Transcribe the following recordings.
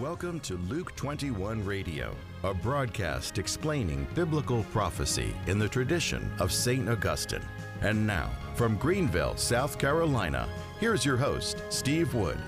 Welcome to Luke 21 Radio, a broadcast explaining biblical prophecy in the tradition of St. Augustine. And now, from Greenville, South Carolina, here's your host, Steve Wood.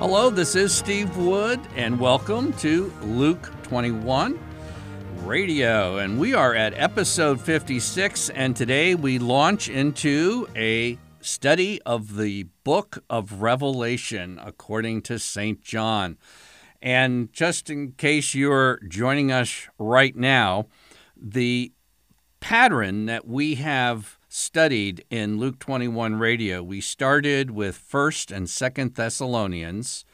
Hello, this is Steve Wood, and welcome to Luke 21 Radio. And we are at episode 56, and today we launch into a study of the book of Revelation according to St. John. And just in case you're joining us right now, the pattern that we have studied in Luke 21 radio, we started with 1st and 2nd Thessalonians,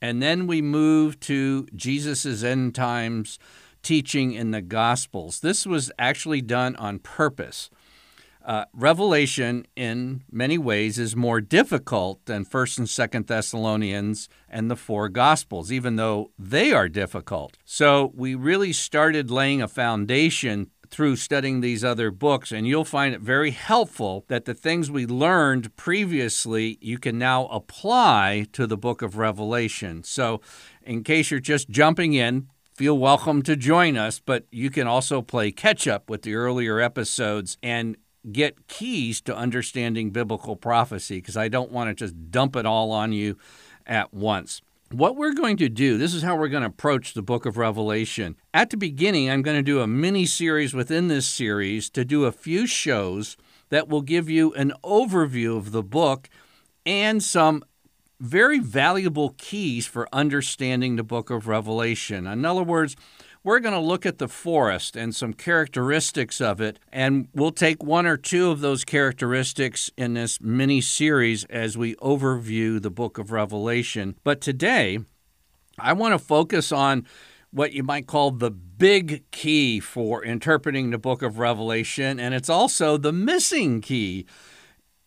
and then we moved to Jesus' end times teaching in the Gospels. This was actually done on purpose uh, Revelation, in many ways, is more difficult than First and Second Thessalonians and the four Gospels, even though they are difficult. So we really started laying a foundation through studying these other books, and you'll find it very helpful that the things we learned previously you can now apply to the book of Revelation. So, in case you're just jumping in, feel welcome to join us, but you can also play catch up with the earlier episodes and get keys to understanding biblical prophecy because I don't want to just dump it all on you at once. What we're going to do, this is how we're going to approach the book of Revelation. At the beginning, I'm going to do a mini series within this series to do a few shows that will give you an overview of the book and some very valuable keys for understanding the book of Revelation. In other words, we're going to look at the forest and some characteristics of it, and we'll take one or two of those characteristics in this mini series as we overview the book of Revelation. But today, I want to focus on what you might call the big key for interpreting the book of Revelation, and it's also the missing key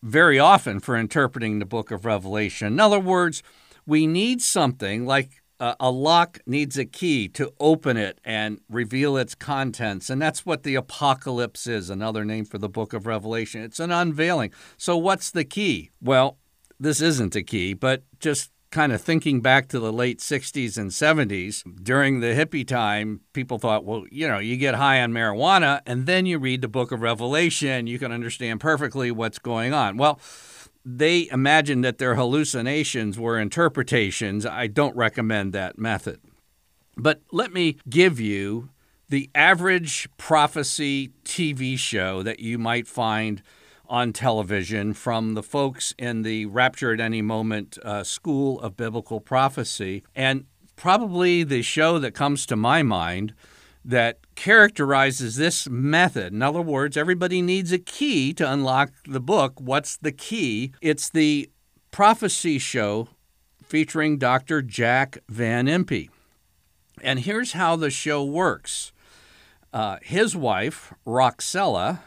very often for interpreting the book of Revelation. In other words, we need something like a lock needs a key to open it and reveal its contents. And that's what the apocalypse is, another name for the book of Revelation. It's an unveiling. So, what's the key? Well, this isn't a key, but just kind of thinking back to the late 60s and 70s, during the hippie time, people thought, well, you know, you get high on marijuana and then you read the book of Revelation, you can understand perfectly what's going on. Well, they imagined that their hallucinations were interpretations. I don't recommend that method. But let me give you the average prophecy TV show that you might find on television from the folks in the Rapture at Any Moment uh, School of Biblical Prophecy. And probably the show that comes to my mind that characterizes this method. In other words, everybody needs a key to unlock the book. What's the key? It's the prophecy show featuring Dr. Jack Van Impe. And here's how the show works uh, his wife, Rexella,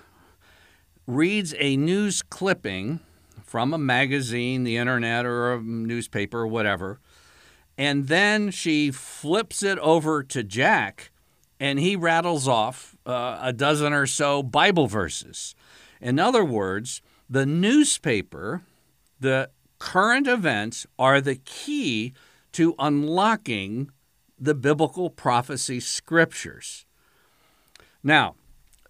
reads a news clipping from a magazine, the internet, or a newspaper, or whatever, and then she flips it over to Jack and he rattles off uh, a dozen or so Bible verses. In other words, the newspaper, the current events are the key to unlocking the biblical prophecy scriptures. Now,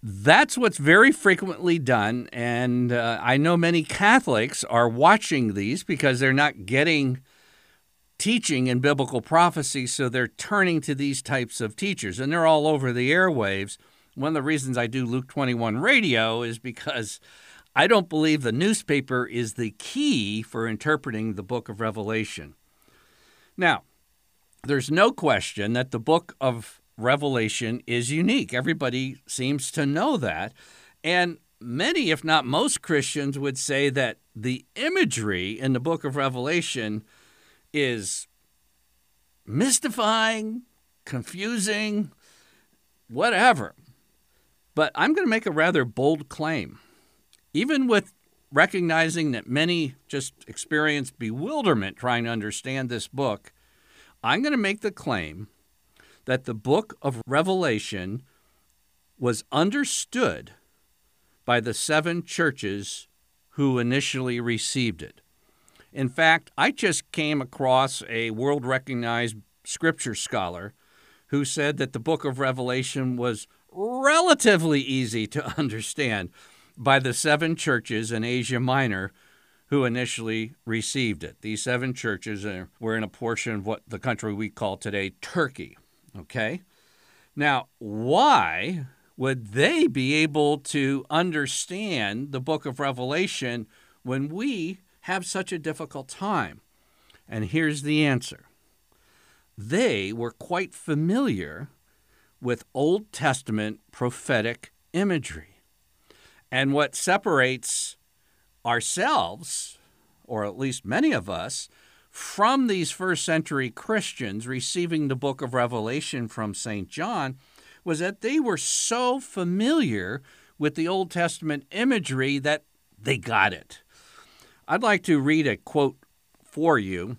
that's what's very frequently done, and uh, I know many Catholics are watching these because they're not getting teaching in biblical prophecy, so they're turning to these types of teachers, and they're all over the airwaves. One of the reasons I do Luke 21 radio is because I don't believe the newspaper is the key for interpreting the book of Revelation. Now, there's no question that the book of Revelation is unique. Everybody seems to know that. And many, if not most Christians, would say that the imagery in the book of Revelation is mystifying, confusing, whatever. But I'm going to make a rather bold claim. Even with recognizing that many just experience bewilderment trying to understand this book, I'm going to make the claim that the book of Revelation was understood by the seven churches who initially received it. In fact, I just came across a world recognized scripture scholar who said that the book of Revelation was relatively easy to understand by the seven churches in Asia Minor who initially received it. These seven churches uh, were in a portion of what the country we call today Turkey. Okay? Now, why would they be able to understand the book of Revelation when we have such a difficult time? And here's the answer they were quite familiar with Old Testament prophetic imagery. And what separates ourselves, or at least many of us, from these first century Christians receiving the book of Revelation from St. John was that they were so familiar with the Old Testament imagery that they got it. I'd like to read a quote for you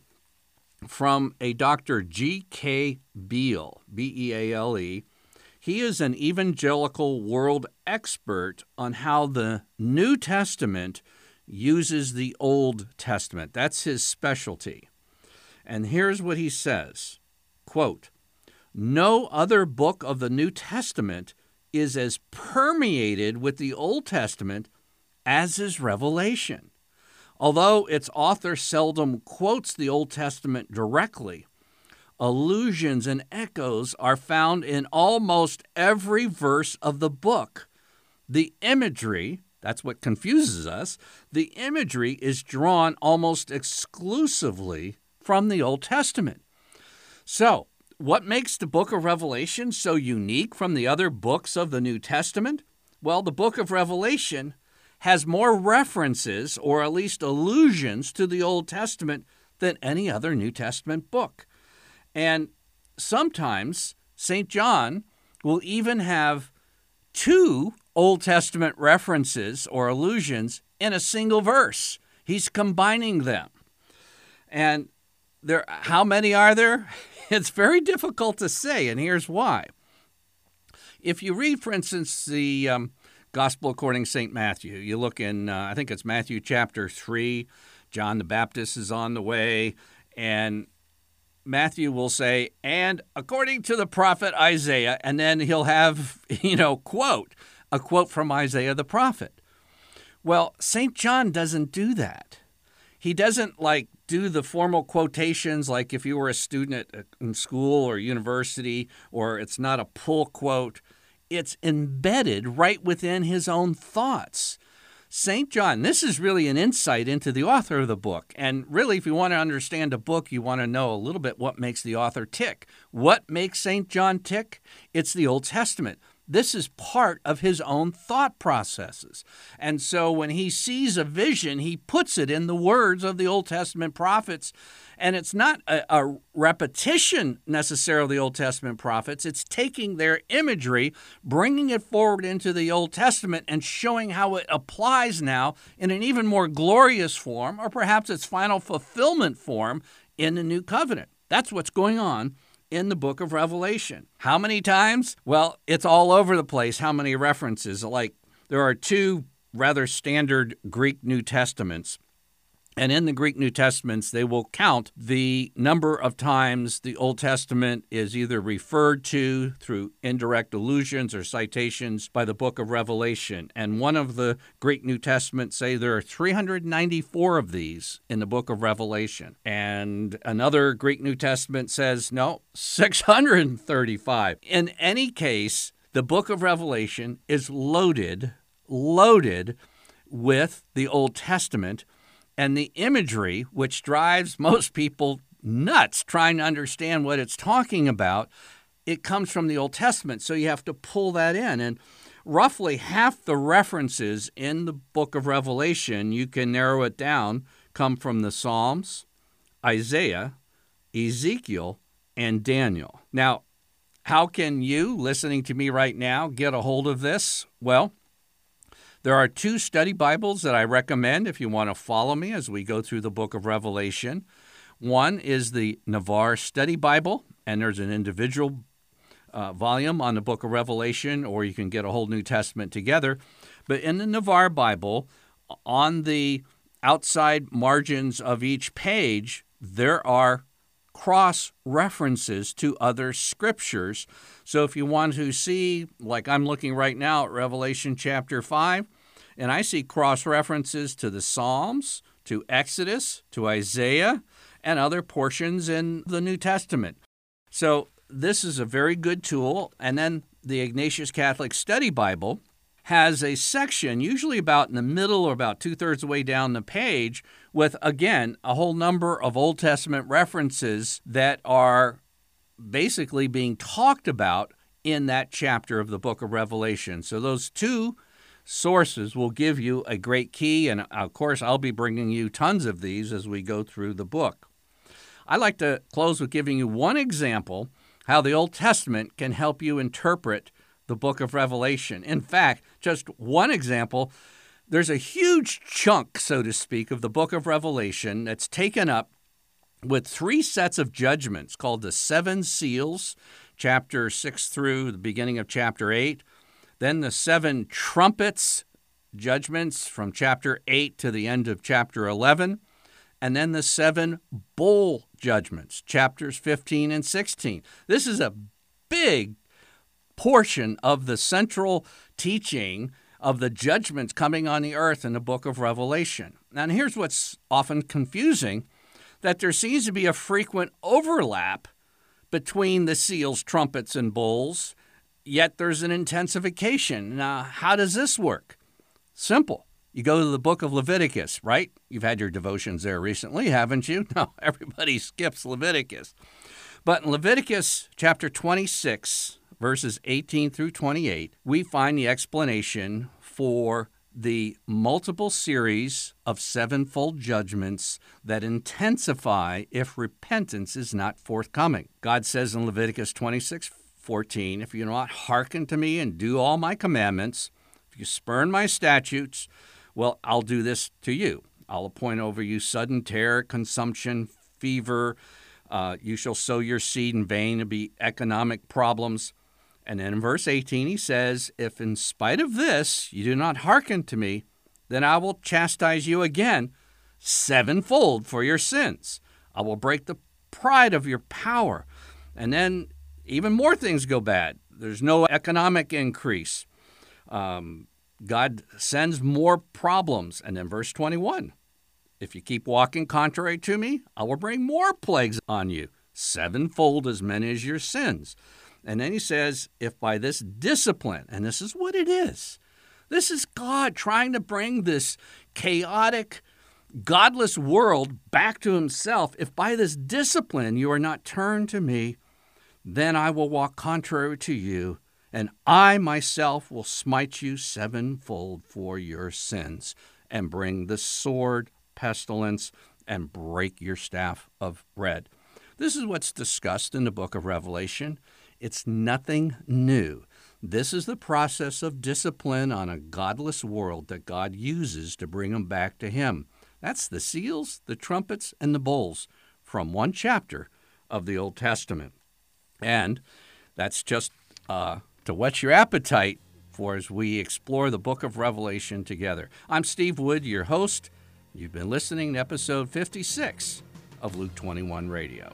from a Dr. G.K. Beale, B E A L E. He is an evangelical world expert on how the New Testament uses the Old Testament. That's his specialty. And here's what he says quote, No other book of the New Testament is as permeated with the Old Testament as is Revelation. Although its author seldom quotes the Old Testament directly, allusions and echoes are found in almost every verse of the book. The imagery, that's what confuses us, the imagery is drawn almost exclusively from the Old Testament. So, what makes the book of Revelation so unique from the other books of the New Testament? Well, the book of Revelation has more references, or at least allusions, to the Old Testament than any other New Testament book. And sometimes St. John will even have two Old Testament references or allusions in a single verse. He's combining them. And there how many are there? It's very difficult to say, and here's why. If you read, for instance, the um, Gospel according to St. Matthew. You look in, uh, I think it's Matthew chapter 3, John the Baptist is on the way, and Matthew will say, and according to the prophet Isaiah, and then he'll have, you know, quote, a quote from Isaiah the prophet. Well, St. John doesn't do that. He doesn't like do the formal quotations like if you were a student at, uh, in school or university, or it's not a pull quote it's embedded right within his own thoughts. St. John, this is really an insight into the author of the book. And really, if you want to understand a book, you want to know a little bit what makes the author tick. What makes St. John tick? It's the Old Testament. This is part of his own thought processes. And so when he sees a vision, he puts it in the words of the Old Testament prophets. And it's not a, a, repetition necessarily of the Old Testament prophets, it's taking their imagery, bringing it forward into the Old Testament, and showing how it applies now in an even more glorious form, or perhaps its final fulfillment form in the New Covenant. That's what's going on in the book of Revelation. How many times? Well, it's all over the place how many references. Like there are two rather standard Greek New Testaments and in the Greek New Testaments, they will count the number of times the Old Testament is either referred to through indirect allusions or citations by the book of Revelation. And one of the Greek New Testaments say there are 394 of these in the book of Revelation. And another Greek New Testament says, no, 635. In any case, the book of Revelation is loaded, loaded with the Old Testament and the imagery, which drives most people nuts trying to understand what it's talking about, it comes from the Old Testament. So you have to pull that in. And roughly half the references in the book of Revelation, you can narrow it down, come from the Psalms, Isaiah, Ezekiel, and Daniel. Now, how can you, listening to me right now, get a hold of this? Well, there are two study Bibles that I recommend if you want to follow me as we go through the book of Revelation. One is the Navarre Study Bible, and there's an individual uh, volume on the book of Revelation, or you can get a whole New Testament together. But in the Navarre Bible, on the outside margins of each page, there are cross references to other scriptures. So if you want to see, like I'm looking right now at Revelation chapter 5, and I see cross references to the Psalms, to Exodus, to Isaiah, and other portions in the New Testament. So this is a very good tool. And then the Ignatius Catholic Study Bible has a section, usually about in the middle or about two thirds of the way down the page, with again a whole number of Old Testament references that are basically being talked about in that chapter of the book of Revelation. So those two sources will give you a great key, and of course, I'll be bringing you tons of these as we go through the book. I'd like to close with giving you one example how the Old Testament can help you interpret the book of Revelation. In fact, just one example there's a huge chunk, so to speak, of the book of Revelation that's taken up with three sets of judgments called the seven seals, chapter 6 through the beginning of chapter 8, then the seven trumpets, judgments from chapter 8 to the end of chapter 11, and then the seven bowl judgments, chapters 15 and 16. This is a big portion of the central teaching of the judgments coming on the earth in the book of Revelation. And here's what's often confusing that there seems to be a frequent overlap between the seals, trumpets, and bowls, yet there's an intensification. Now, how does this work? Simple. You go to the book of Leviticus, right? You've had your devotions there recently, haven't you? No, everybody skips Leviticus. But in Leviticus chapter 26, verses 18 through 28, we find the explanation for the multiple series of sevenfold judgments that intensify if repentance is not forthcoming. God says in Leviticus 26 14, If you do not hearken to me and do all my commandments, if you spurn my statutes, well, I'll do this to you. I'll appoint over you sudden terror, consumption, fever. Uh, you shall sow your seed in vain. It'll be economic problems. And then in verse 18, he says, If in spite of this you do not hearken to me, then I will chastise you again sevenfold for your sins. I will break the pride of your power. And then even more things go bad. There's no economic increase. Um, God sends more problems. And then verse 21 If you keep walking contrary to me, I will bring more plagues on you, sevenfold as many as your sins. And then he says, If by this discipline, and this is what it is, this is God trying to bring this chaotic, godless world back to himself. If by this discipline you are not turned to me, then I will walk contrary to you and I myself will smite you sevenfold for your sins, and bring the sword, pestilence, and break your staff of bread. This is what's discussed in the book of Revelation. It's nothing new. This is the process of discipline on a godless world that God uses to bring them back to Him. That's the seals, the trumpets, and the bowls from one chapter of the Old Testament. And that's just uh, to whet your appetite for as we explore the book of Revelation together. I'm Steve Wood, your host. You've been listening to episode 56 of Luke 21 Radio.